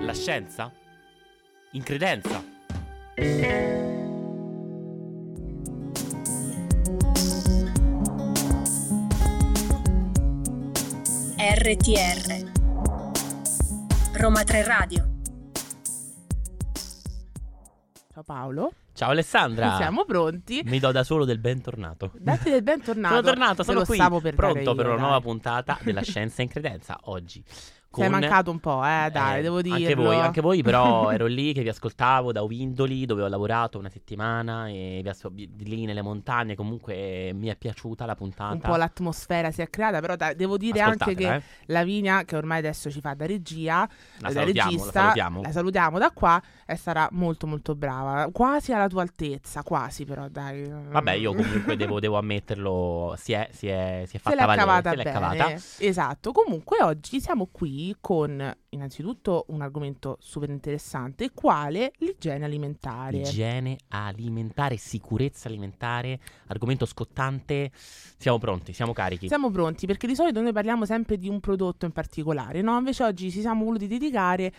La scienza? Incredenza? RTR Roma 3 Radio Ciao Paolo, Ciao Alessandra! siamo pronti. Mi do da solo del bentornato. Datti del bentornato. Sono tornato, sono qui, per pronto per una dai. nuova puntata della Scienza in Credenza oggi. Sei con- mancato un po', eh, dai, Eh, devo dirlo. Anche voi, anche voi, però ero lì che vi ascoltavo da Uvindoli, dove ho lavorato una settimana e vi di lì nelle montagne. Comunque mi è piaciuta la puntata. Un po' l'atmosfera si è creata, però dai, devo dire anche che eh. Lavinia, che ormai adesso ci fa da regia, La da salutiamo, regista, la salutiamo. la salutiamo da qua e sarà molto molto brava, quasi alla tua altezza, quasi però dai. Vabbè, io comunque devo, devo ammetterlo, si è, si è, si è fatta valere, cavata se l'è bene. cavata. Esatto. Comunque oggi siamo qui con innanzitutto un argomento super interessante, quale l'igiene alimentare. Igiene alimentare, sicurezza alimentare, argomento scottante. Siamo pronti, siamo carichi. Siamo pronti perché di solito noi parliamo sempre di un prodotto in particolare, no? Invece oggi ci siamo voluti dedicare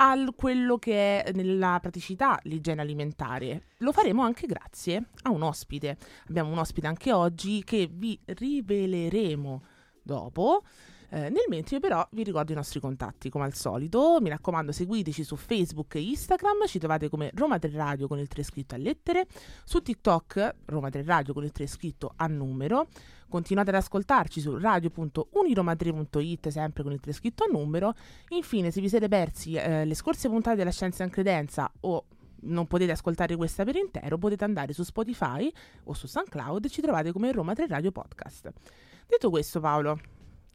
a quello che è nella praticità l'igiene alimentare. Lo faremo anche grazie a un ospite. Abbiamo un ospite anche oggi che vi riveleremo dopo. Eh, nel mentre però vi ricordo i nostri contatti come al solito, mi raccomando seguiteci su Facebook e Instagram, ci trovate come Roma 3 Radio con il 3 scritto a lettere, su TikTok Roma 3 Radio con il 3 scritto a numero, continuate ad ascoltarci su radio.uniroma3.it sempre con il 3 scritto a numero, infine se vi siete persi eh, le scorse puntate della Scienza in Credenza o non potete ascoltare questa per intero, potete andare su Spotify o su SoundCloud. E ci trovate come Roma 3 Radio Podcast. Detto questo Paolo,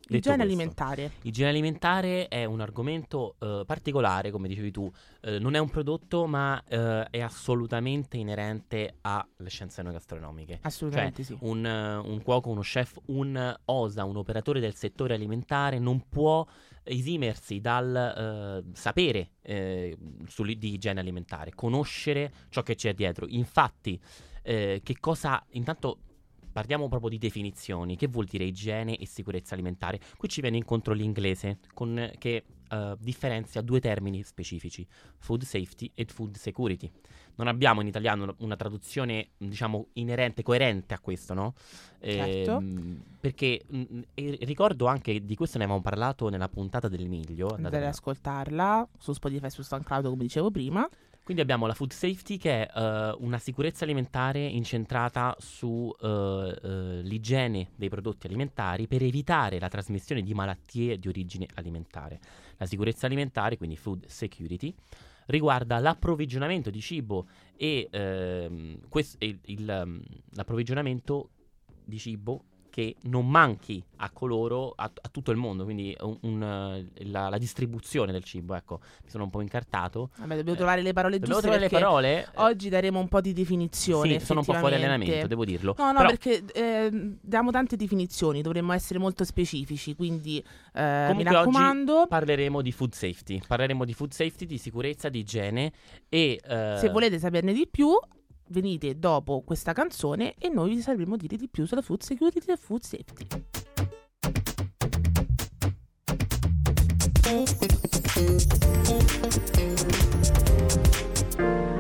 igiene alimentare. Igiene alimentare è un argomento eh, particolare, come dicevi tu, Eh, non è un prodotto, ma eh, è assolutamente inerente alle scienze enogastronomiche. Assolutamente sì. Un, eh, un cuoco, uno chef, un OSA, un operatore del settore alimentare non può esimersi dal eh, sapere eh, sul- di igiene alimentare, conoscere ciò che c'è dietro. Infatti, che cosa intanto parliamo proprio di definizioni. Che vuol dire igiene e sicurezza alimentare? Qui ci viene incontro l'inglese con, che eh, differenzia due termini specifici: food safety e food security. Non abbiamo in italiano una, traduzione, diciamo, inerente, coerente a questo, no? Certo. Ehm, perché mh, e ricordo anche di questo ne avevamo parlato nella puntata dell'Emilio. Andate ad ascoltarla su Spotify e su SoundCloud come dicevo prima. Quindi abbiamo la food safety che è eh, una sicurezza alimentare incentrata sull'igiene dei prodotti alimentari per evitare la trasmissione di malattie di origine alimentare. La sicurezza alimentare, quindi food security, riguarda l'approvvigionamento di cibo e ehm, quest- e il- ehm, l'approvvigionamento di cibo che non manchi a coloro, a, a tutto il mondo, quindi un- un, eh, la, la distribuzione del cibo, ecco, mi sono un po' incartato. Vabbè, dobbiamo Eh, trovare le parole Dobbiamo giuste trovare le parole. oggi daremo un po' di definizione. Sì, sono un po' fuori allenamento, devo dirlo. No, no, Però, perché eh, diamo tante definizioni, dovremmo essere molto specifici, quindi eh, mi raccomando, parleremo di food safety. Parleremo di food safety, di sicurezza, di igiene e eh, se volete saperne di più, venite dopo questa canzone e noi vi sapremo dire di più sulla food security e food safety.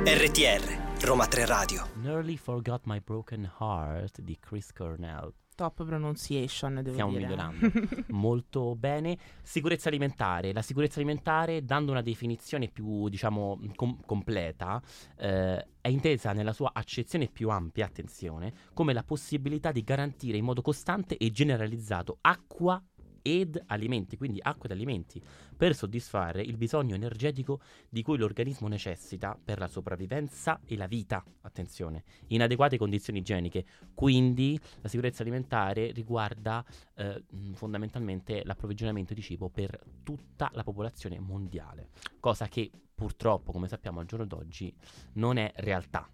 RTR Roma 3 Radio. Nearly Forgot My Broken Heart di Chris Cornell. Top pronunciation, devo Stiamo dire. migliorando. Molto bene. Sicurezza alimentare. La sicurezza alimentare, dando una definizione più, diciamo, com- completa, eh, è intesa nella sua accezione più ampia, attenzione, come la possibilità di garantire in modo costante e generalizzato acqua ed alimenti, quindi acqua ed alimenti, per soddisfare il bisogno energetico di cui l'organismo necessita per la sopravvivenza e la vita, attenzione, in adeguate condizioni igieniche. Quindi la sicurezza alimentare riguarda eh, fondamentalmente l'approvvigionamento di cibo per tutta la popolazione mondiale, cosa che purtroppo, come sappiamo al giorno d'oggi, non è realtà.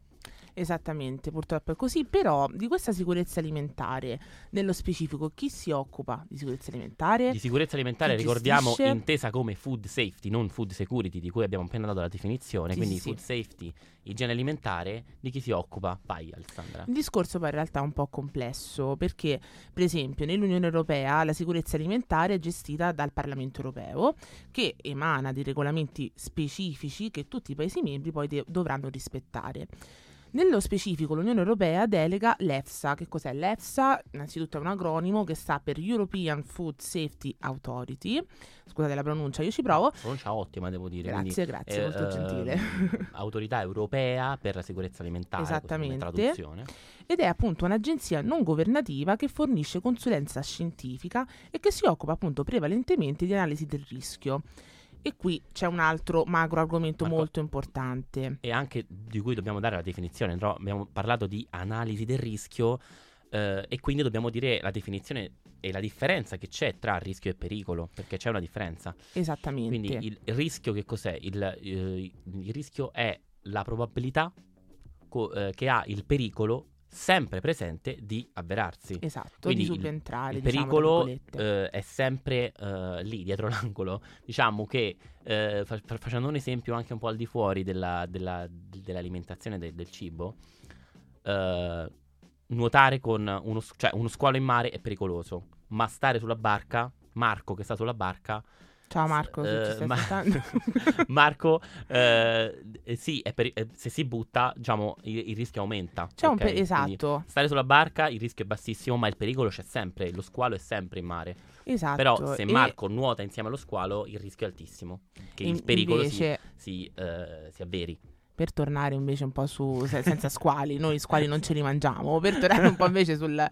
Esattamente, purtroppo è così, però di questa sicurezza alimentare, nello specifico, chi si occupa di sicurezza alimentare? Di sicurezza alimentare Chi ricordiamo gestisce? intesa come food safety, non food security, di cui abbiamo appena dato la definizione. Sì, quindi sì, food safety, igiene alimentare, di chi si occupa? Vai Alessandra. Il discorso poi in realtà è un po' complesso perché, per esempio, nell'Unione Europea la sicurezza alimentare è gestita dal Parlamento Europeo che emana dei regolamenti specifici che tutti i Paesi membri poi de- dovranno rispettare. Nello specifico l'Unione Europea delega l'EFSA. Che cos'è l'EFSA? Innanzitutto è un acronimo che sta per European Food Safety Authority. Scusate la pronuncia, io ci provo. Pronuncia ottima, devo dire. quindi, Grazie, grazie, eh, molto ehm, gentile. Autorità europea per la sicurezza alimentare. Esattamente. traduzione. ed è appunto un'agenzia non governativa che fornisce consulenza scientifica e che si occupa appunto prevalentemente di analisi del rischio. E qui c'è un altro macro argomento Marco. molto importante. E anche di cui dobbiamo dare la definizione. no? Abbiamo parlato di analisi del rischio eh, e quindi dobbiamo dire la definizione e la differenza che c'è tra rischio e pericolo, perché c'è una differenza. Esattamente. Quindi il il rischio che cos'è? Il, eh, il rischio è la probabilità co- eh, che ha il pericolo sempre presente di avverarsi. esatto, Quindi di il- subentrare. il diciamo, pericolo eh, è sempre eh, lì dietro l'angolo. Diciamo che eh, fa- fa- facendo un esempio anche un po' al di fuori della- della- dell'alimentazione de- del cibo, eh, nuotare con uno, cioè uno squalo in mare è pericoloso, ma stare sulla barca, Marco che sta sulla barca, Ciao Marco, eh, ma-. Marco, eh, sì, è peri- eh, se si butta, diciamo, il, il rischio aumenta. C'è un ok? pe- Quindi esatto, Stare sulla barca, il rischio è bassissimo, ma il pericolo c'è sempre. Lo squalo è sempre in mare. esatto. Però se e Marco nuota insieme allo squalo, il rischio è altissimo. Che il in- pericolo si, invece, si, eh, si avveri. Per tornare invece un po' su se- senza squali, noi squali non ce li mangiamo, per tornare un po' invece sul-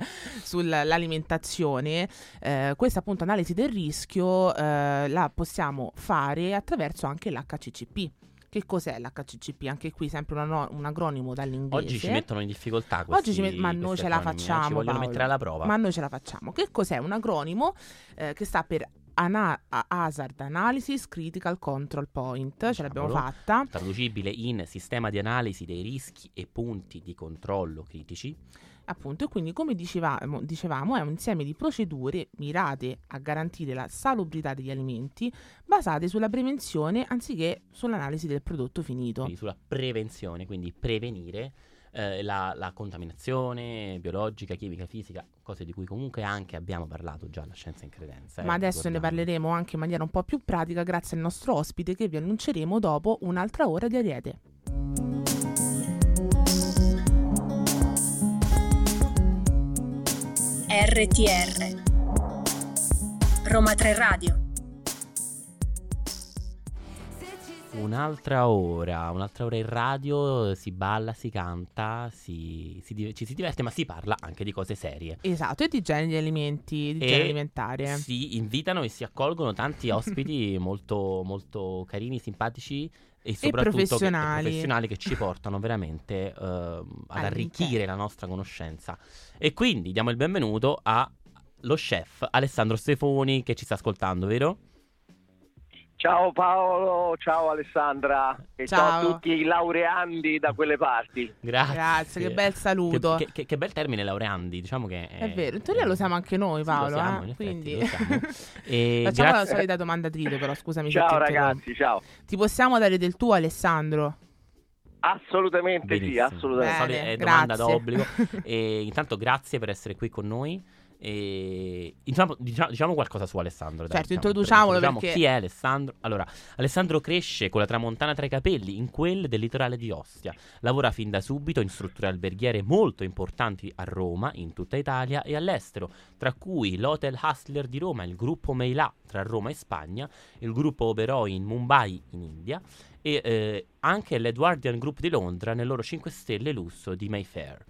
sull'alimentazione, eh, questa appunto analisi del rischio eh, la possiamo fare attraverso anche l'HCCP. Che cos'è l'HCCP? Anche qui sempre un, ano- un acronimo dall'inglese. Oggi ci mettono in difficoltà Oggi questi ci met- ma noi ce la acronimi, eh, facciamo, Ci vogliono Paolo. mettere alla prova. Ma noi ce la facciamo. Che cos'è? Un acronimo eh, che sta per Ana- Hazard Analysis Critical Control Point. Ce l'abbiamo Diciamolo. fatta. Traducibile in sistema di analisi dei rischi e punti di controllo critici. Appunto, e quindi come dicevamo, dicevamo è un insieme di procedure mirate a garantire la salubrità degli alimenti basate sulla prevenzione anziché sull'analisi del prodotto finito. quindi sulla prevenzione, quindi prevenire eh, la, la contaminazione biologica, chimica, fisica, cose di cui comunque anche abbiamo parlato già alla Scienza in Credenza. eh, Ma adesso ne ricordiamo. parleremo anche in maniera un po' più pratica grazie al nostro ospite che vi annunceremo dopo un'altra ora di Ariete. RTR Roma 3 Radio Un'altra ora, un'altra ora in radio, si balla, si canta, si, si ci si diverte, ma si parla anche di cose serie. Esatto, e di generi di alimenti, di E genere alimentare. Si invitano e si accolgono tanti ospiti molto, molto carini, simpatici e soprattutto che- professionali. professionali che ci portano veramente ehm, ad arricchire la nostra conoscenza. E quindi diamo il benvenuto allo chef Alessandro Stefoni che ci sta ascoltando, vero? Ciao Paolo, ciao Alessandra e ciao, Ciao. a tutti i laureandi da quelle parti. Grazie. Grazie, che bel saluto. Che, che- che bel termine laureandi, diciamo che È vero, in teoria lo siamo anche noi, Sì, lo Paolo. siamo, eh? in effetti, Quindi lo siamo. E facciamo la grazie- solita domanda trito, però scusami Ciao ragazzi, ciao. Ti possiamo dare del tuo, Alessandro? Assolutamente sì, Benissimo. assolutamente. Bene, Solita- è domanda grazie. d'obbligo. E intanto grazie per essere qui con noi. E diciamo, diciamo- diciamo qualcosa su Alessandro. dai, Certo, diciamo, introduciamolo introduciamo perché- Chi è Alessandro? Allora, Alessandro cresce con la tramontana tra i capelli in quelle del litorale di Ostia. Lavora fin da subito in strutture alberghiere molto importanti a Roma, in tutta Italia e all'estero, tra cui l'Hotel Hustler di Roma, il gruppo Meilà tra Roma e Spagna, il gruppo Oberoi in Mumbai in India e eh, anche l'Edwardian Group di Londra nel loro 5 stelle lusso di Mayfair.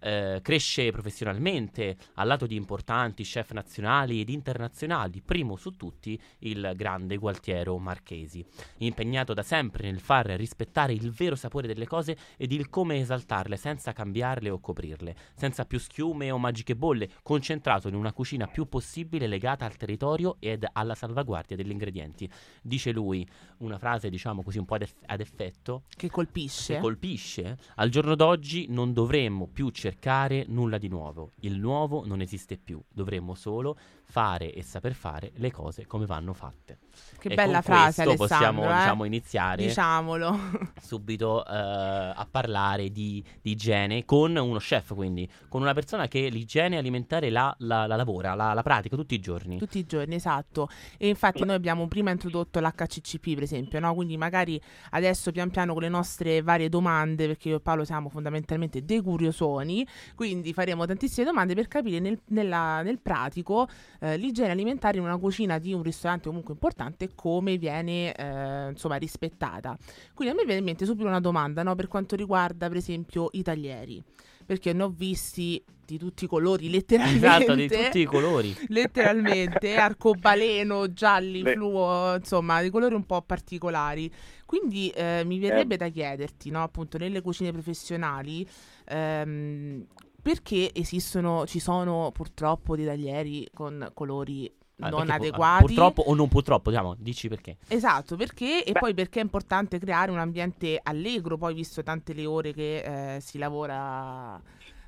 Eh, cresce professionalmente al lato di importanti chef nazionali ed internazionali, primo su tutti il grande Gualtiero Marchesi, impegnato da sempre nel far rispettare il vero sapore delle cose ed il come esaltarle senza cambiarle o coprirle, senza più schiume o magiche bolle, concentrato in una cucina più possibile legata al territorio ed alla salvaguardia degli ingredienti. Dice lui una frase, diciamo così, un po' ad, eff- ad effetto, Che colpisce. che colpisce. Al giorno d'oggi non dovremmo più cercare nulla di nuovo. Il nuovo non esiste più. Dovremmo solo fare e saper fare le cose come vanno fatte. Che E bella frase, questo possiamo Alessandro. eh? diciamo, iniziare Diciamolo. subito eh, a parlare di, di igiene con uno chef, quindi con una persona che l'igiene alimentare la, la- la lavora, la, la pratica tutti i giorni. Tutti i giorni, esatto. E infatti noi abbiamo prima introdotto l'HCCP, per esempio, no? Quindi magari adesso pian piano con le nostre varie domande, perché io e Paolo siamo fondamentalmente dei curiosoni, quindi faremo tantissime domande per capire nel, nella- nel pratico eh, l'igiene alimentare in una cucina di un ristorante comunque importante come viene eh, insomma rispettata. Quindi a me viene in mente subito una domanda, no? Per quanto riguarda per esempio i taglieri, perché ne ho visti di tutti i colori, letteralmente. Esatto, di tutti i colori. letteralmente arcobaleno, gialli, Beh. fluo, insomma, di colori un po' particolari. Quindi eh, mi verrebbe da chiederti, no, appunto, nelle cucine professionali, ehm, perché esistono, ci sono purtroppo dei taglieri con colori Ah, non pu- adeguati? Purtroppo o non purtroppo, diciamo, dici perché. Esatto, perché e Beh. poi perché è importante creare un ambiente allegro, poi visto tante le ore che eh, si lavora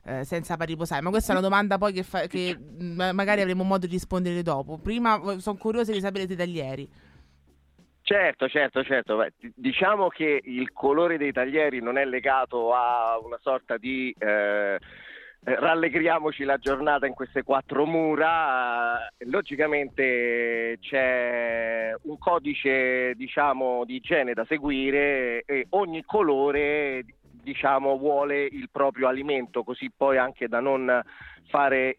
eh, senza far riposare. Ma questa è una domanda poi che, fa- che magari avremo modo di rispondere dopo. Prima sono curiosa di sapere dei taglieri. Certo, certo, certo. Diciamo che il colore dei taglieri non è legato a una sorta di eh, eh, rallegriamoci la giornata in queste quattro mura. Eh, logicamente c'è un codice, diciamo, di igiene da seguire e ogni colore, diciamo, vuole il proprio alimento, così poi anche da non fare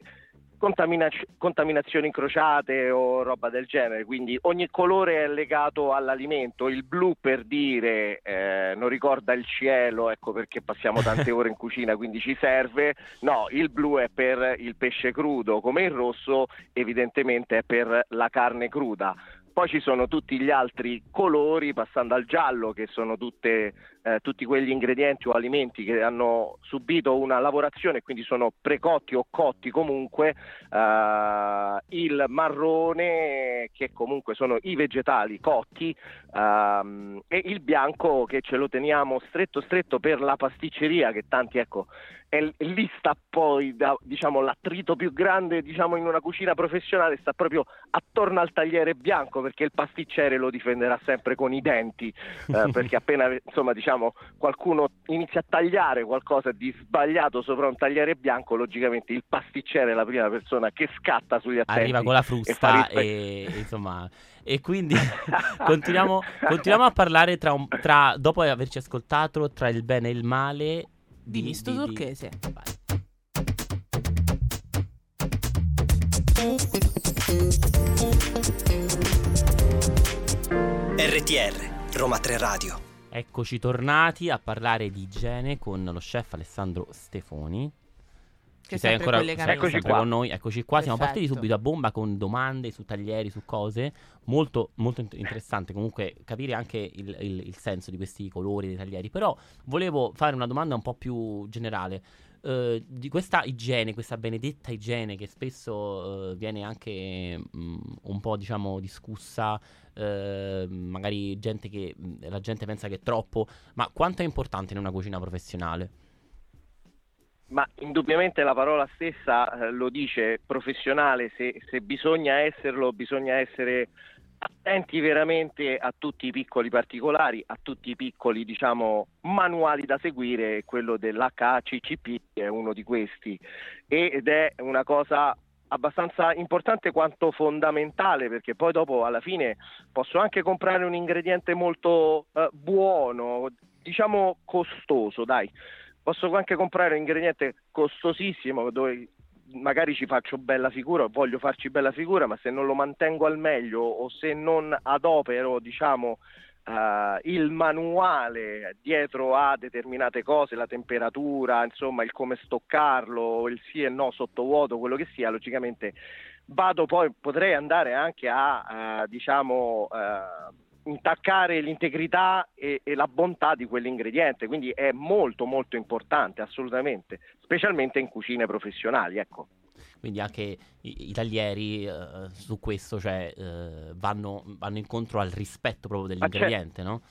contamina- contaminazioni incrociate o roba del genere, quindi ogni colore è legato all'alimento, il blu per dire eh, non ricorda il cielo, ecco perché passiamo tante ore in cucina, quindi ci serve, no, il blu è per il pesce crudo, come il rosso evidentemente è per la carne cruda. Poi ci sono tutti gli altri colori, passando al giallo, che sono tutte, eh, tutti quegli ingredienti o alimenti che hanno subito una lavorazione, quindi sono precotti o cotti comunque. eh, il marrone, che comunque sono i vegetali cotti, ehm, e il bianco che ce lo teniamo stretto stretto per la pasticceria, che tanti ecco è lì sta poi da- diciamo, l'attrito più grande diciamo, in una cucina professionale sta proprio attorno al tagliere bianco perché il pasticcere lo difenderà sempre con i denti eh, perché appena insomma, diciamo, qualcuno inizia a tagliare qualcosa di sbagliato sopra un tagliere bianco logicamente il pasticcere è la prima persona che scatta sugli attenti Arriva con la e frusta rispe- e, insomma e quindi continuiamo, continuiamo a parlare tra, un- tra- dopo averci ascoltato tra il bene e il male Di misto turchese. Vai. RTR, Roma 3 Radio. Eccoci tornati a parlare di igiene con lo chef Alessandro Stefoni. Che Ci sei ancora. Eccoci sempre qua. con noi? Eccoci qua. Siamo partiti Perfetto. subito a bomba con domande su taglieri, su cose. Molto, molto int- interessante comunque capire anche il, il- il senso di questi colori dei taglieri. Però volevo fare una domanda un po' più generale. Eh, di questa igiene, questa benedetta igiene che spesso eh, viene anche mm, un po' diciamo discussa, eh, magari gente che la gente pensa che è troppo, ma quanto è importante in una cucina professionale? Ma indubbiamente la parola stessa eh, lo dice professionale, se, se bisogna esserlo, bisogna essere attenti veramente a tutti i piccoli particolari, a tutti i piccoli diciamo, manuali da seguire, quello dell'HACCP è uno di questi ed è una cosa abbastanza importante quanto fondamentale perché poi dopo alla fine posso anche comprare un ingrediente molto eh, buono, diciamo costoso, dai. Posso anche comprare un ingrediente costosissimo dove magari ci faccio bella figura, voglio farci bella figura, ma se non lo mantengo al meglio o se non adopero, diciamo, uh, il manuale dietro a determinate cose, la temperatura, insomma il come stoccarlo, il sì e no sottovuoto, quello che sia, logicamente vado poi, potrei andare anche a, uh, diciamo, uh, intaccare l'integrità e, e, la bontà di quell'ingrediente, quindi è molto molto importante, assolutamente, specialmente in cucine professionali, ecco. Quindi anche i, i taglieri uh, su questo cioè, uh, vanno, vanno, incontro al rispetto proprio dell'ingrediente, no?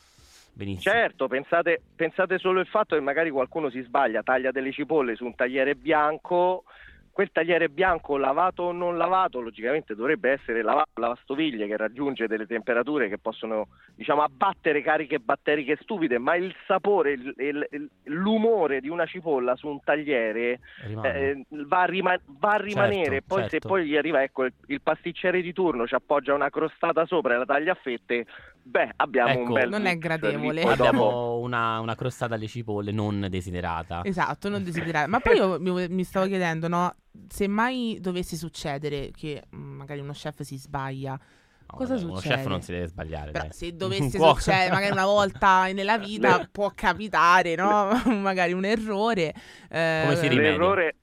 Benissimo. Certo, pensate, pensate solo al fatto che magari qualcuno si sbaglia, taglia delle cipolle su un tagliere bianco quel tagliere bianco lavato o non lavato logicamente dovrebbe essere lavato lavastoviglie che raggiunge delle temperature che possono diciamo abbattere cariche batteriche stupide ma il sapore il, il, l'umore di una cipolla su un tagliere eh, va, a rima- va, a rimanere certo, poi certo. se poi gli arriva ecco il, il pasticcere di turno ci appoggia una crostata sopra e la taglia a fette Beh, abbiamo ecco, un bel non è gradevole. Abbiamo una, una, crostata alle cipolle non desiderata. Esatto, non desiderata. Ma poi io mi, mi, stavo chiedendo, no? Se mai dovesse succedere che mm, magari uno chef si sbaglia, no, cosa vabbè, succede? Uno chef non si deve sbagliare. Però, se dovesse succedere, magari una volta nella vita può capitare, no? magari un errore. Eh, Come si rimedia? L'errore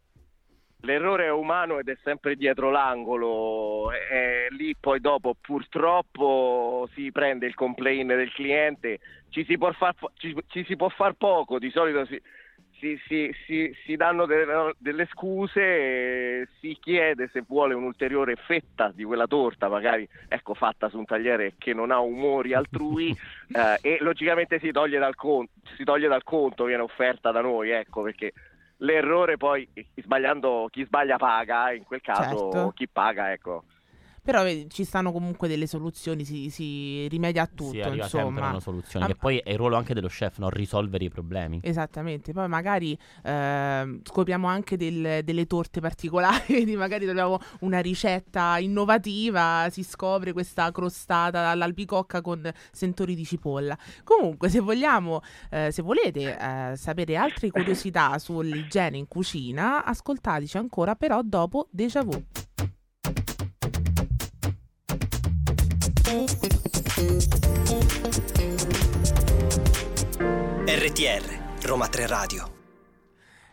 l'errore è umano ed è sempre dietro l'angolo e lì poi dopo purtroppo si prende il complain del cliente ci si può far, ci, ci si può far poco di solito si, si, si, si danno delle, delle, scuse si chiede se vuole un'ulteriore fetta di quella torta magari ecco fatta su un tagliere che non ha umori altrui eh, e logicamente si toglie dal conto si toglie dal conto viene offerta da noi ecco perché l'errore poi sbagliando chi sbaglia paga, in quel caso certo. chi paga, ecco. Però vedi, ci stanno comunque delle soluzioni, si, si rimedia a tutto. Si arriva insomma. sempre a una soluzione. Ah, che poi è il ruolo anche dello chef, no? risolvere i problemi. Esattamente. Poi magari eh, scopriamo anche del, delle torte particolari. Quindi magari troviamo una ricetta innovativa. Si scopre questa crostata all'albicocca con sentori di cipolla. Comunque, se vogliamo, eh, se volete eh, sapere altre curiosità sull'igiene in cucina, ascoltateci ancora, però dopo Deja Vu. RTR Roma 3 Radio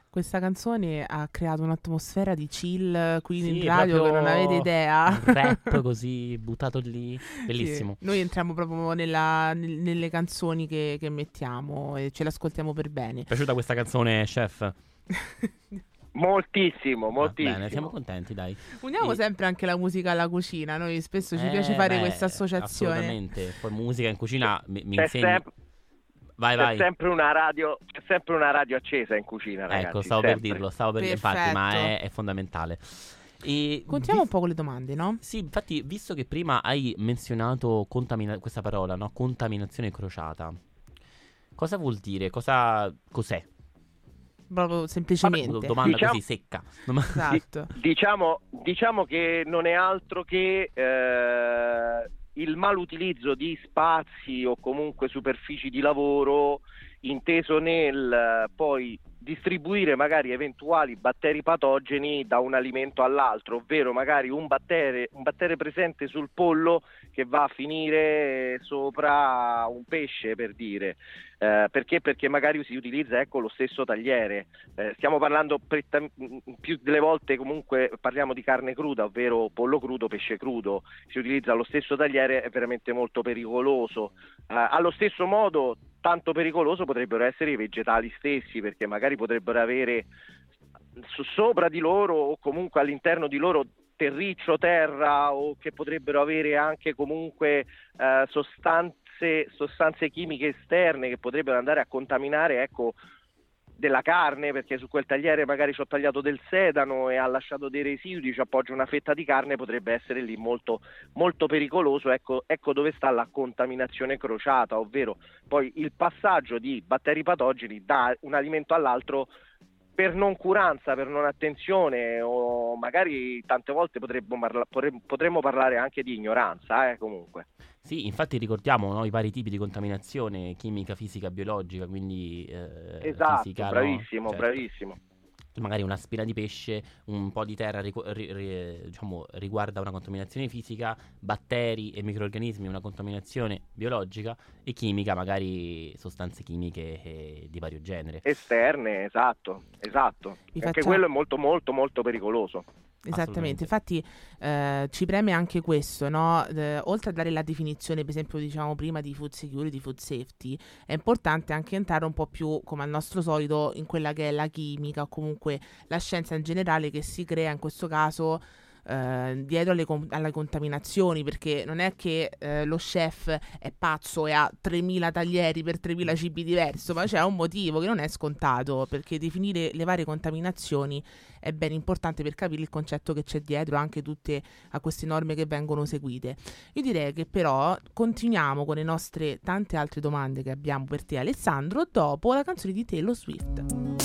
questa canzone ha creato un'atmosfera di chill qui sì, in radio che non avete idea. Un rap così buttato lì, bellissimo. Sì, noi entriamo proprio nella, nelle canzoni che, che mettiamo e ce l'ascoltiamo per bene. È piaciuta questa canzone, chef? Moltissimo, moltissimo. Ah, bene, siamo contenti, dai. Uniamo e... sempre anche la musica alla cucina. Noi spesso ci eh, piace fare beh, questa associazione. Assolutamente. Poi musica in cucina mi, mi insegni. Sempre, vai, vai. C'è sempre, una radio, c'è sempre una radio accesa in cucina, ecco, ragazzi. Ecco, stavo sempre. per dirlo, stavo per infatti, ma è, è fondamentale. E Contiamo vi... un po' con le domande, no? Sì, infatti, visto che prima hai menzionato contamina- questa parola, no? Contaminazione crociata. Cosa vuol dire? Cosa... Cos'è? Proprio semplicemente. Vabbè, domanda diciamo, così secca. Esatto. Diciamo, diciamo, che non è altro che eh, il malutilizzo di spazi o comunque superfici di lavoro inteso nel poi distribuire magari eventuali batteri patogeni da un alimento all'altro, ovvero magari un battere, un battere presente sul pollo che va a finire sopra un pesce per dire. Eh, perché? Perché magari si utilizza ecco, lo stesso tagliere. Eh, stiamo parlando pretta, più delle volte comunque parliamo di carne cruda, ovvero pollo crudo, pesce crudo. Si utilizza lo stesso tagliere, è veramente molto pericoloso. Eh, allo stesso modo tanto pericoloso potrebbero essere i vegetali stessi perché magari potrebbero avere sopra di loro o comunque all'interno di loro terriccio, terra o che potrebbero avere anche comunque eh, sostanze, sostanze, chimiche esterne che potrebbero andare a contaminare ecco, della carne perché su quel tagliere magari ci ho tagliato del sedano e ha lasciato dei residui, ci appoggio una fetta di carne, potrebbe essere lì molto, molto pericoloso. Ecco, ecco dove sta la contaminazione crociata, ovvero poi il passaggio di batteri patogeni da un alimento all'altro per noncuranza, per non attenzione o magari tante volte potremmo, parla- potremmo parlare anche di ignoranza, eh, comunque. Sì, infatti ricordiamo no, i vari tipi di contaminazione chimica, fisica, biologica, quindi eh, esatto, fisica, bravissimo, no? certo. bravissimo. Magari una spina di pesce, un po' di terra rico- ri- ri- diciamo, riguarda una contaminazione fisica, batteri e microrganismi una contaminazione biologica e chimica, magari sostanze chimiche eh, di vario genere. Esterne, esatto, esatto. Vi Anche quello è molto molto molto pericoloso. Esattamente, infatti eh, ci preme anche questo, no? Eh, oltre a dare la definizione, per esempio, diciamo prima di food security, food safety, è importante anche entrare un po' più, come al nostro solito, in quella che è la chimica o comunque la scienza in generale che si crea in questo caso eh, dietro alle, alle contaminazioni, perché non è che eh, lo chef è pazzo e ha 3000 taglieri per 3000 cibi diversi, ma c'è un motivo che non è scontato, perché definire le varie contaminazioni è ben importante per capire il concetto che c'è dietro anche tutte a queste norme che vengono seguite. Io direi che però continuiamo con le nostre tante altre domande che abbiamo per te Alessandro dopo la canzone di Taylor Swift.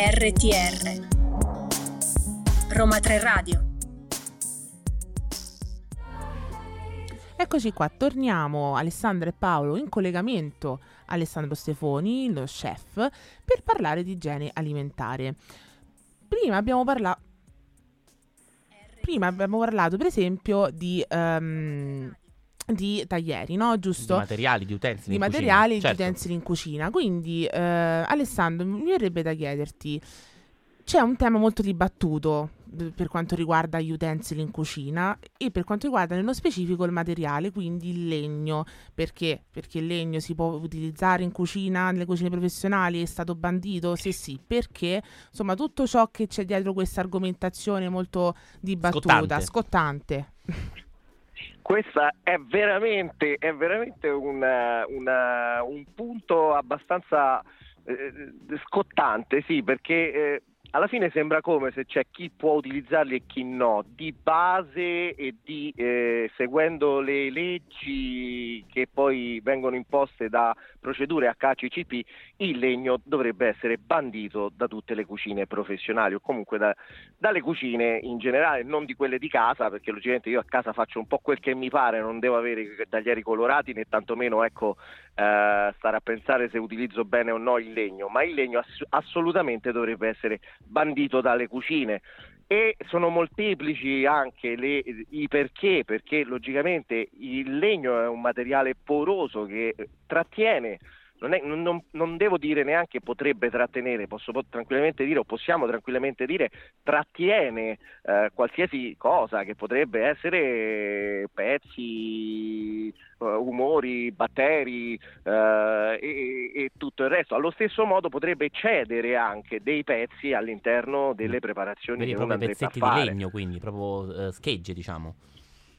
RTR Roma 3 Radio Eccoci qua, torniamo Alessandro e Paolo in collegamento Alessandro Stefoni, lo chef, per parlare di igiene alimentare. Prima abbiamo parlato Prima abbiamo parlato per esempio di ehm, di taglieri, no? Di Giusto? materiali, di utensili. di in materiali e Certo. di utensili in cucina. Quindi, eh, Alessandro, mi verrebbe da chiederti: c'è un tema molto dibattuto eh, per quanto riguarda gli utensili in cucina e per quanto riguarda nello specifico il materiale, quindi il legno. Perché? Perché il legno si può utilizzare in cucina, nelle cucine professionali, è stato bandito? Se sì, perché? Insomma, tutto ciò che c'è dietro questa argomentazione molto dibattuta, Scottante. scottante. Questa è veramente, è veramente una- una- un punto abbastanza eh, scottante, sì, perché eh, alla fine sembra come se c'è chi può utilizzarli e chi no. Di base e di, eh, seguendo le leggi che poi vengono imposte da procedure HACCP, il legno dovrebbe essere bandito da tutte le cucine professionali o comunque da, dalle cucine in generale, non di quelle di casa, perché logicamente io a casa faccio un po' quel che mi pare, non devo avere taglieri colorati né tantomeno ecco, eh, stare a pensare se utilizzo bene o no il legno, ma il legno ass- assolutamente dovrebbe essere bandito dalle cucine. E sono molteplici anche le- i perché, perché logicamente il legno è un materiale poroso che trattiene non, è- non- non- devo dire neanche potrebbe trattenere, posso po- tranquillamente dire o possiamo tranquillamente dire trattiene eh, qualsiasi cosa che potrebbe essere pezzi, eh, umori, batteri eh, e, e tutto il resto. Allo stesso modo potrebbe cedere anche dei pezzi all'interno delle preparazioni Veri e che andrebbe a pezzetti di legno, quindi proprio eh, schegge, diciamo.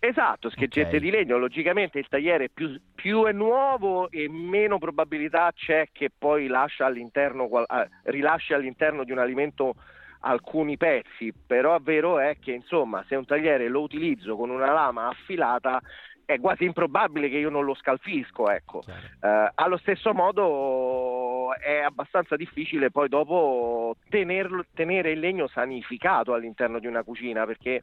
Esatto, scheggette Ok. di legno, logicamente il tagliere più, più è nuovo e meno probabilità c'è che poi lascia all'interno, ah, rilasci all'interno di un alimento alcuni pezzi, però è vero è che insomma se un tagliere lo utilizzo con una lama affilata è quasi improbabile che io non lo scalfisco, ecco. Eh, allo stesso modo è abbastanza difficile poi dopo tenerlo- tenere il legno sanificato all'interno di una cucina perché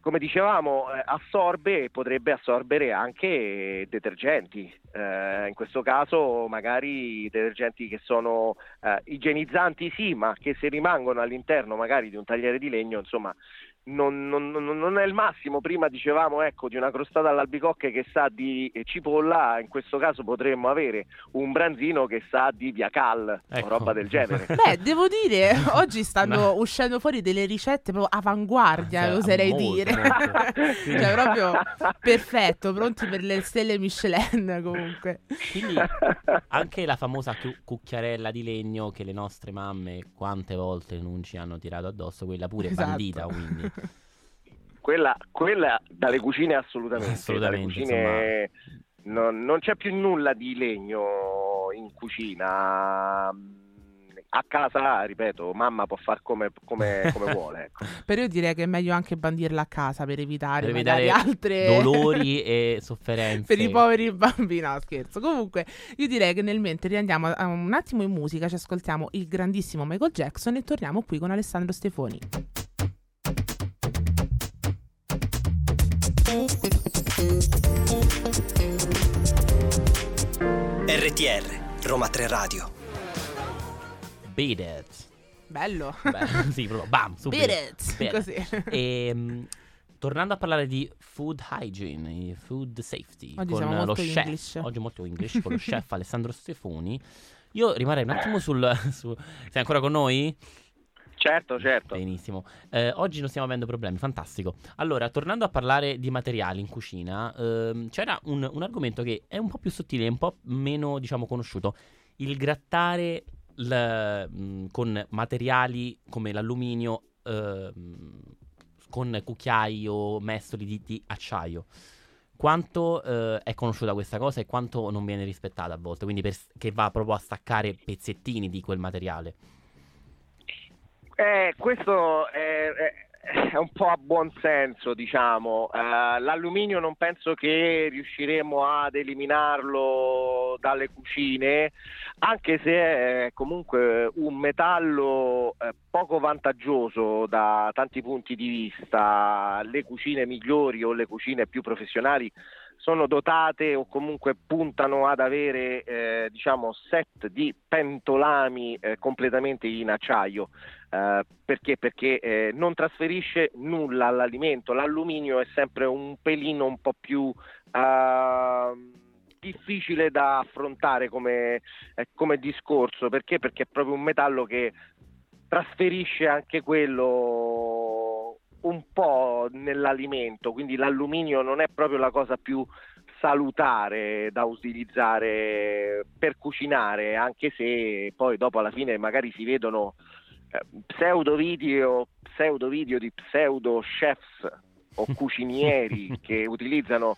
come dicevamo eh, assorbe e potrebbe assorbere anche detergenti, Eh, in questo caso magari detergenti che sono eh, igienizzanti sì, ma che se rimangono all'interno magari di un tagliere di legno insomma non, non- non- è il massimo. Prima dicevamo ecco, di una crostata all'albicocche che sa di cipolla, in questo caso potremmo avere un branzino che sa di viacal Ecco. o roba del genere. Beh, devo dire, oggi stanno Ma- uscendo fuori delle ricette proprio avanguardia, Cioè, oserei molto, dire. molto. cioè, proprio perfetto, pronti per le stelle Michelin comunque. Quindi anche la famosa cu- cucchiarella di legno che le nostre mamme quante volte non ci hanno tirato addosso, quella pure Esatto. bandita, quindi. Quella, quella dalle cucine assolutamente, Assolutamente, dalle cucine non, non c'è più nulla di legno in cucina. A casa, ripeto, mamma può far come, come- come vuole. Ecco. Però io direi che è meglio anche bandirla a casa per evitare Per evitare altre dolori e sofferenze. per i poveri bambini. No, scherzo. Comunque, io direi che nel mentre riandiamo un attimo in musica, ci ascoltiamo il grandissimo Michael Jackson e torniamo qui con Alessandro Stefoni. RTR, Roma 3 Radio. Beat it. Bello. Beh, sì, proprio bam, subito. Beat it. Beat it. Così. E, mh, tornando a parlare di food hygiene, e food safety, Oggi con siamo lo molto chef, English. oggi molto English, con lo chef Alessandro Stefoni, io rimarrei un attimo sul... su- sei ancora con noi? Certo, certo. Benissimo. Eh, oggi non stiamo avendo problemi, fantastico. Allora, tornando a parlare di materiali in cucina, ehm, c'era un, un argomento che è un po' più sottile, un po' meno, diciamo, conosciuto. Il grattare l- mh, con materiali come l'alluminio, ehm, con cucchiai o mestoli di, di acciaio. Quanto eh, è conosciuta questa cosa e quanto non viene rispettata a volte, quindi per- che va proprio a staccare pezzettini di quel materiale. Eh, questo è, è- un po' a buon senso, diciamo. Eh, l'alluminio non penso che riusciremo ad eliminarlo dalle cucine, anche se è comunque un metallo eh, poco vantaggioso da tanti punti di vista. Le cucine migliori o le cucine più professionali sono dotate o comunque puntano ad avere eh, diciamo set di pentolami eh, completamente in acciaio. Eh, perché? Perché eh, non trasferisce nulla all'alimento. L'alluminio è sempre un pelino un po' più eh, difficile da affrontare come, eh, come discorso. Perché? Perché è proprio un metallo che trasferisce anche quello un po' nell'alimento, quindi l'alluminio non è proprio la cosa più salutare da utilizzare per cucinare, anche se poi dopo alla fine magari si vedono eh, pseudo video, pseudo video di pseudo chefs o cucinieri che utilizzano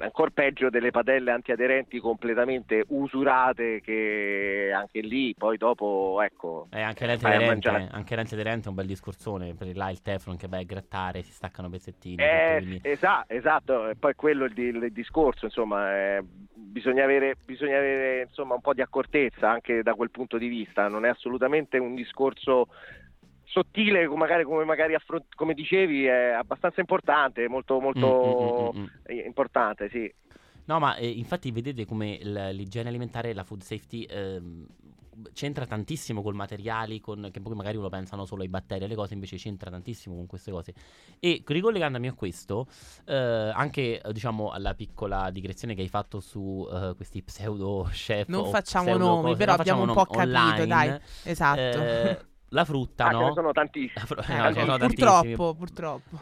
ancora peggio delle padelle antiaderenti completamente usurate che anche lì poi dopo ecco E anche l'antiaderente, anche l'antiaderente è un bel discorsone, per là il teflon che vai a grattare, si staccano pezzettini. Eh, quindi- esa- esatto, e poi quello è il, il discorso, insomma, eh, bisogna avere, bisogna avere insomma, un po' di accortezza anche da quel punto di vista, non è assolutamente un discorso sottile, come magari, come, magari affron- come dicevi, è abbastanza importante, molto, molto Mm, mm, mm, mm. eh, importante, sì. No, ma eh, infatti vedete come l- l'igiene alimentare e la food safety ehm, c'entra tantissimo col materiali, con, che poi magari uno pensano solo ai batteri e alle cose, invece c'entra tantissimo con queste cose. E ricollegandomi a questo, eh, anche diciamo alla piccola digressione che hai fatto su eh, questi pseudo chef Non facciamo nomi, cose, però abbiamo un po' nomi capito, dai. online, Esatto. eh, la frutta, Ah, ce ne no? sono tantissimi. Fru- Eh, no, ce ne sono tantissimi. purtroppo, purtroppo.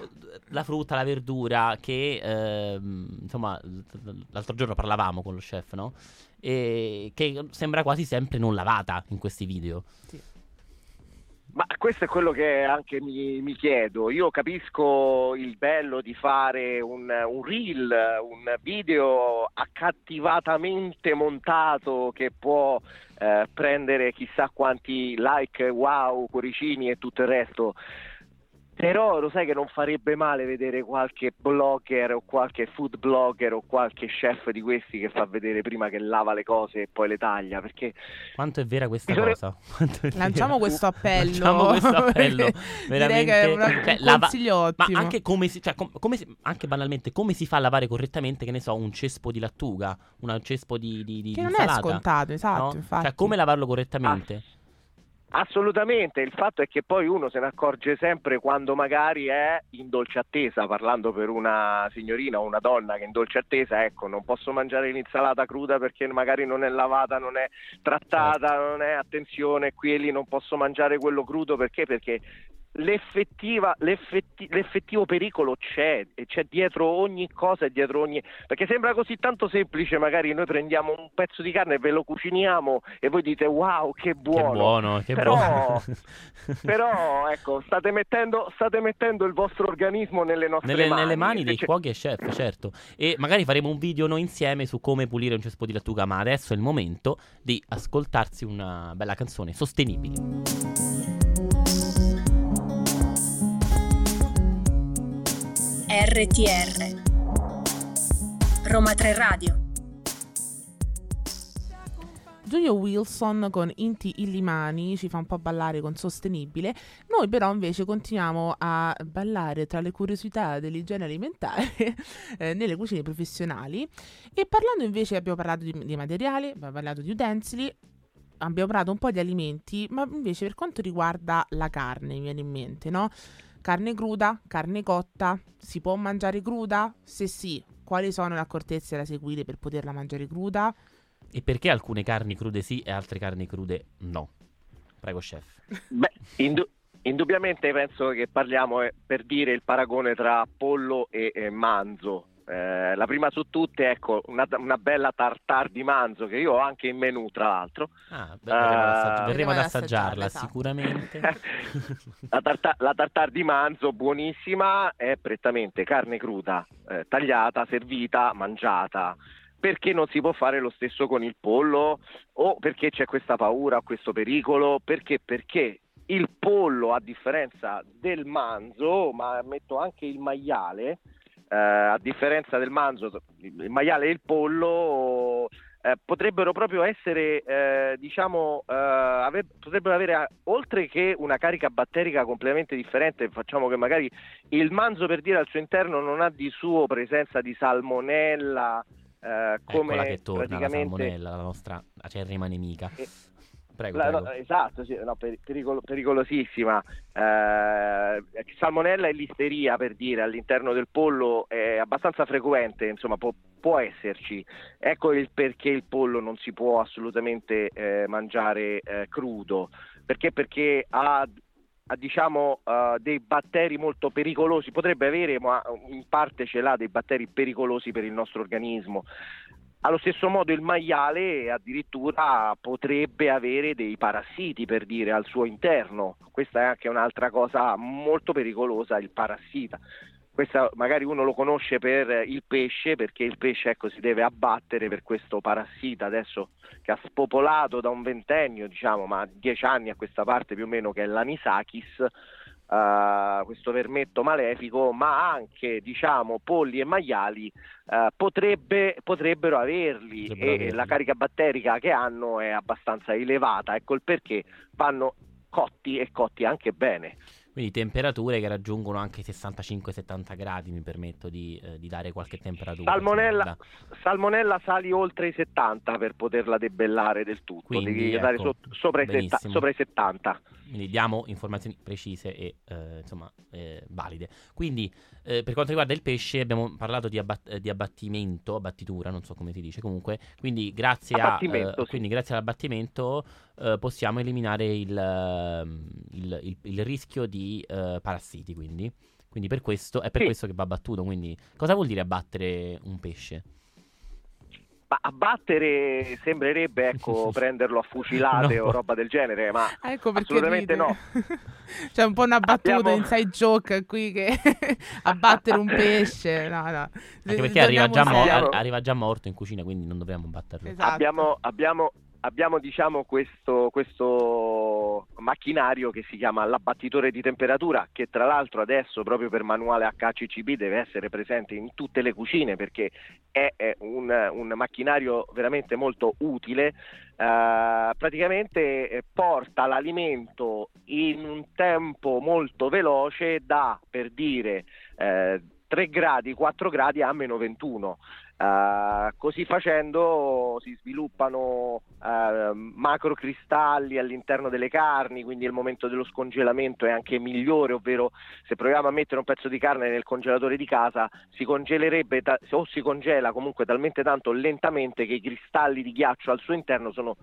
La frutta, la verdura che ehm, insomma l'altro giorno parlavamo con lo chef, no? E che sembra quasi sempre non lavata in questi video. Ma questo è quello che anche mi, mi chiedo. Io capisco il bello di fare un, un reel, un video accattivatamente montato che può eh, prendere chissà quanti like, wow, cuoricini e tutto il resto. Però lo sai che non farebbe male vedere qualche blogger o qualche food blogger o qualche chef di questi che fa vedere prima che lava le cose e poi le taglia, perché Quanto è vera questa Bisogna- cosa? È Lanciamo vera? questo appello. Lanciamo questo appello. veramente. Direi che è una- Cioè, un lava- consiglio Ma anche come si, cioè, com- come si- anche banalmente, come si fa a lavare correttamente, che ne so, un cespo di lattuga, un cespo di, di, di Che non è insalata, scontato, esatto, no? infatti. Cioè, come lavarlo correttamente? Assolutamente, il fatto è che poi uno se ne accorge sempre quando magari è in dolce attesa, parlando per una signorina o una donna che è in dolce attesa, ecco, non posso mangiare l'insalata cruda perché magari non è lavata, non è trattata, non è attenzione, qui e lì non posso mangiare quello crudo perché? Perché l'effetti- l'effettivo pericolo c'è e c'è dietro ogni cosa e dietro ogni perché sembra così tanto semplice magari noi prendiamo un pezzo di carne e ve lo cuciniamo e voi dite wow che buono, Che buono, che Però- buono. però ecco state mettendo, state mettendo il vostro organismo nelle nostre Nelle, mani nelle mani dei c'è- cuochi e chef, certo. E magari faremo un video noi insieme su come pulire un cespo di lattuga, ma adesso è il momento di ascoltarsi una bella canzone sostenibile. RTR Roma 3 Radio Giulio Wilson con Inti Illimani ci fa un po' ballare con Sostenibile. Noi però invece continuiamo a ballare tra le curiosità dell'igiene alimentare eh, nelle cucine professionali e parlando invece abbiamo parlato di, di materiali, abbiamo parlato di utensili, abbiamo parlato un po' di alimenti, ma invece per quanto riguarda la carne mi viene in mente, no? Carne cruda, carne cotta, si può mangiare cruda? Se sì, quali sono le accortezze da seguire per poterla mangiare cruda? E perché alcune carni crude sì e altre carni crude no? Prego, chef. Beh, indu- indubbiamente penso che parliamo eh, per dire il paragone tra pollo e, e manzo. Eh, la prima su tutte, ecco, una, una, bella tartar di manzo che io ho anche in menù, tra l'altro. Ah, beh, verremo, ad, verremo ad assaggiarla, esatto. sicuramente. la, tartar, la, tartar, di manzo, buonissima, è prettamente carne cruda, eh, tagliata, servita, mangiata. Perché non si può fare lo stesso con il pollo? O perché c'è questa paura o questo pericolo? Perché? Perché il pollo, a differenza del manzo, ma metto anche il maiale, eh, a differenza del manzo, il maiale e il pollo eh, potrebbero proprio essere, eh, diciamo, eh, ave- potrebbero avere oltre che una carica batterica completamente differente, facciamo che magari il manzo per dire al suo interno non ha di suo presenza di salmonella. Eh, come Eccola che torna praticamente... la salmonella, la nostra acerrima nemica. Prego, la, prego. no, esatto, sì, no, per, pericolo, pericolosissima. Eh, salmonella e listeria, per dire, all'interno del pollo è abbastanza frequente, insomma, può, può esserci. Ecco il perché il pollo non si può assolutamente eh, mangiare eh, crudo. Perché? Perché ha, ha diciamo, uh, dei batteri molto pericolosi, potrebbe avere, ma in parte ce l'ha, dei batteri pericolosi per il nostro organismo. Allo stesso modo il maiale addirittura potrebbe avere dei parassiti per dire al suo interno, questa è anche un'altra cosa molto pericolosa, il parassita. Questa magari uno lo conosce per il pesce perché il pesce ecco, si deve abbattere per questo parassita adesso che ha spopolato da un ventennio, diciamo, ma dieci anni a questa parte più o meno che è l'anisakis, Uh, questo vermetto malefico, ma anche diciamo polli e maiali uh, potrebbe, potrebbero averli Potrebbero e averli. la carica batterica che hanno è abbastanza elevata, ecco il perché vanno cotti e cotti anche bene. Quindi temperature che raggiungono anche i 65-70 gradi, mi permetto di, eh, di dare qualche temperatura. Salmonella, salmonella sali oltre i 70 per poterla debellare del tutto, Quindi, devi andare ecco, sotto- sopra, i setta- sopra i 70. Quindi diamo informazioni precise e eh, insomma eh, valide. Quindi eh, per quanto riguarda il pesce abbiamo parlato di, abbat- di abbattimento, abbattitura, non so come si dice comunque. Quindi grazie, a, eh, sì. quindi grazie all'abbattimento eh, possiamo eliminare il, ehm, il- il- il rischio di eh, parassiti. Quindi. Quindi per questo è per Sì. questo che va abbattuto. Quindi cosa vuol dire abbattere un pesce? Ma abbattere sembrerebbe ecco, prenderlo a fucilate No. o roba del genere, ma Ecco assolutamente ride. no. C'è un po' una battuta Abbiamo- inside joke qui che abbattere un pesce. No, no. Anche perché arriva già, mo- arriva già morto in cucina, quindi non dobbiamo batterlo. Esatto. Abbiamo, abbiamo, abbiamo diciamo, questo, questo macchinario che si chiama l'abbattitore di temperatura, che tra l'altro adesso proprio per manuale HACCP deve essere presente in tutte le cucine perché è, è un, un macchinario veramente molto utile. Eh, praticamente eh, porta l'alimento in un tempo molto veloce da, per dire, eh, 3 gradi, 4 gradi a meno 21. Eh, così facendo si sviluppano eh, macrocristalli all'interno delle carni, quindi il momento dello scongelamento è anche migliore, ovvero se proviamo a mettere un pezzo di carne nel congelatore di casa si congelerebbe ta- o si congela comunque talmente tanto lentamente che i cristalli di ghiaccio al suo interno sono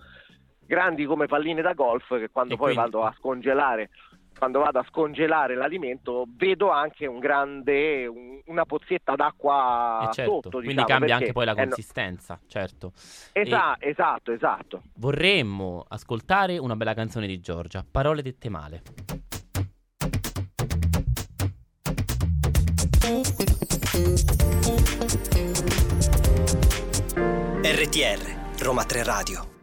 grandi come palline da golf che quando E poi quindi- vado a scongelare quando vado a scongelare l'alimento vedo anche un grande un- una pozietta d'acqua Eh, certo, sotto quindi diciamo, cambia perché- anche poi la eh, no- consistenza, certo. Esa- esatto esatto Vorremmo ascoltare una bella canzone di Giorgia, Parole dette male. RTR, Roma 3 Radio.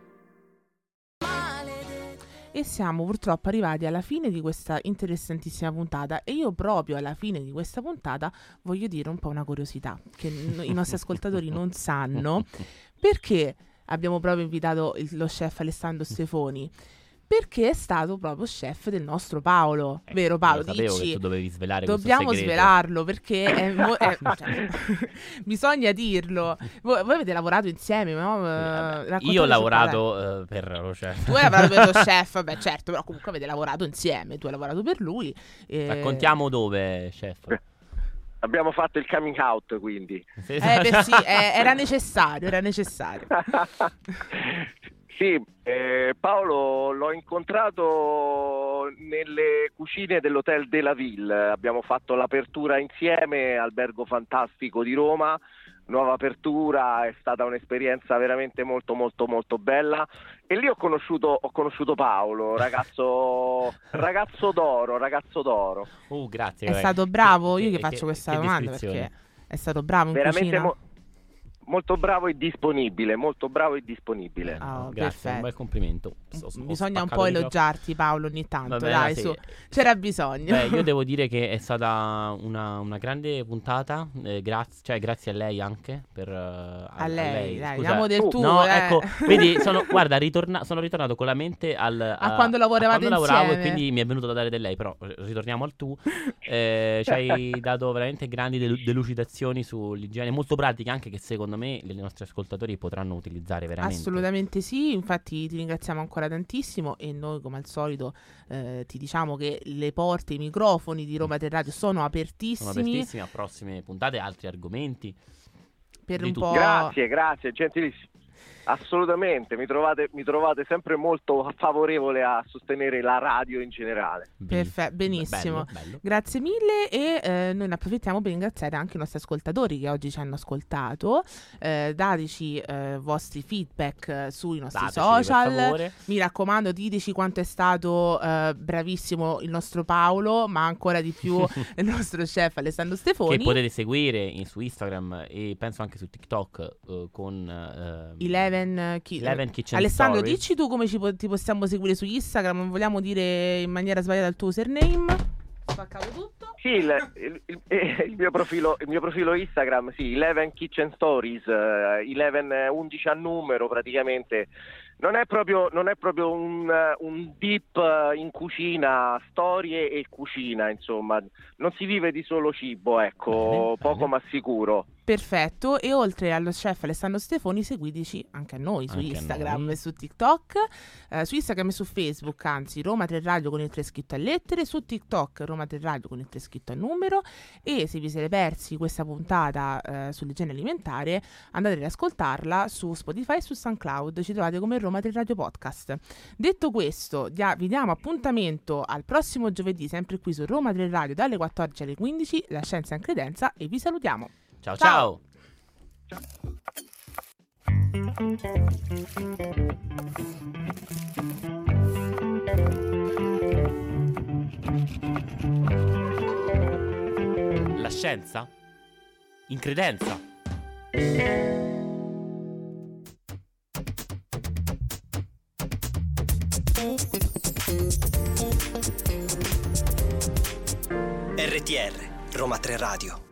E siamo purtroppo arrivati alla fine di questa interessantissima puntata e io proprio alla fine di questa puntata voglio dire un po' una curiosità che i nostri ascoltatori non sanno perché abbiamo proprio invitato il- lo chef Alessandro Stefoni. Perché è stato proprio chef del nostro Paolo, Eh, vero Paolo? sapevo che Dici? tu dovevi svelare Dobbiamo svelarlo perché è mo- è- cioè, bisogna dirlo. Voi, voi avete lavorato insieme, no? Eh, Eh, Io ho lavorato eh, per lo chef. Tu hai lavorato per lo chef, beh certo, però comunque avete lavorato insieme, tu hai lavorato per lui. eh, Raccontiamo dove, chef. Abbiamo fatto il coming out quindi. Eh, beh, sì, eh, era necessario, era necessario. Sì, eh, Paolo l'ho incontrato nelle cucine dell'Hotel de la Ville. Abbiamo fatto l'apertura insieme, albergo fantastico di Roma. Nuova apertura, è stata un'esperienza veramente molto molto molto bella e lì ho conosciuto, ho conosciuto Paolo, ragazzo, ragazzo d'oro, ragazzo d'oro. Uh, grazie. È guarda. stato bravo, io Che- che che- faccio questa che domanda perché è stato bravo in Veramente cucina. mo- molto bravo e disponibile, molto bravo e disponibile. Ah, grazie, perfetto. un bel complimento. So- so- Bisogna un po' elogiarti Paolo ogni tanto, Vabbè, dai, sì. su. C'era bisogno. Beh, io devo dire che è stata una, una grande puntata, eh, grazie, cioè grazie a lei anche per, eh, a, a lei, dai, Scusa, andiamo del tu- tuo. No, eh. ecco, vedi, sono, guarda, ritorna- sono ritornato con la mente al, a, quando lavoravate a quando lavoravo e quindi mi è venuto da dare del lei, però eh, ritorniamo al tu. Eh, ci hai dato veramente grandi delu- delucidazioni sull'igiene, molto pratiche anche che secondo me i nostri ascoltatori potranno utilizzare veramente. Assolutamente sì, infatti ti ringraziamo ancora tantissimo e noi come al solito eh, ti diciamo che le porte, i microfoni di Roma Terradio sono apertissimi, Sono apertissimi a prossime puntate, altri argomenti. per un tutto. po'... Grazie, grazie, gentilissimo. Assolutamente, mi trovate, mi trovate sempre molto favorevole a sostenere la radio in generale. Perfetto, benissimo. Bello, bello. Grazie mille e eh, noi ne approfittiamo per ringraziare anche i nostri ascoltatori che oggi ci hanno ascoltato. Eh, dateci eh, vostri feedback eh, sui nostri Dateceli, per social. favore. Mi raccomando, diteci quanto è stato eh, bravissimo il nostro Paolo, ma ancora di più il nostro chef Alessandro Stefoni. Che potete seguire in- su Instagram e penso anche su TikTok eh, con eh, Eleven, chi- Eleven Kitchen Alessandro, Stories. dici tu come ci po- ti possiamo seguire su Instagram? Non vogliamo dire in maniera sbagliata il tuo username? Spaccato tutto. Sì, il, il- il- eh, il mio profilo, il mio profilo Instagram, sì, 11 Kitchen Stories, eh, 11 eh, 11 a numero praticamente. Non è proprio, non è proprio un, eh, un eh, in cucina, storie e cucina, insomma. Non si vive di solo cibo, ecco, Bene, poco bene. ma sicuro. Perfetto, e oltre allo chef Alessandro Stefoni, seguiteci anche a noi su Anche Instagram noi. e su TikTok, eh, su Instagram e su Facebook, anzi Roma 3 Radio con il 3 scritto a lettere, su TikTok Roma 3 Radio con il 3 scritto a numero e se vi siete persi questa puntata eh, sull'igiene alimentare andate ad ascoltarla su Spotify e su SoundCloud, ci trovate come Roma 3 Radio Podcast. Detto questo, dia- vi diamo appuntamento al prossimo giovedì, sempre qui su Roma 3 Radio dalle 14 alle 15, la scienza in credenza e vi salutiamo. Ciao Ciao. ciao. La scienza? In credenza? RTR, Roma 3 Radio.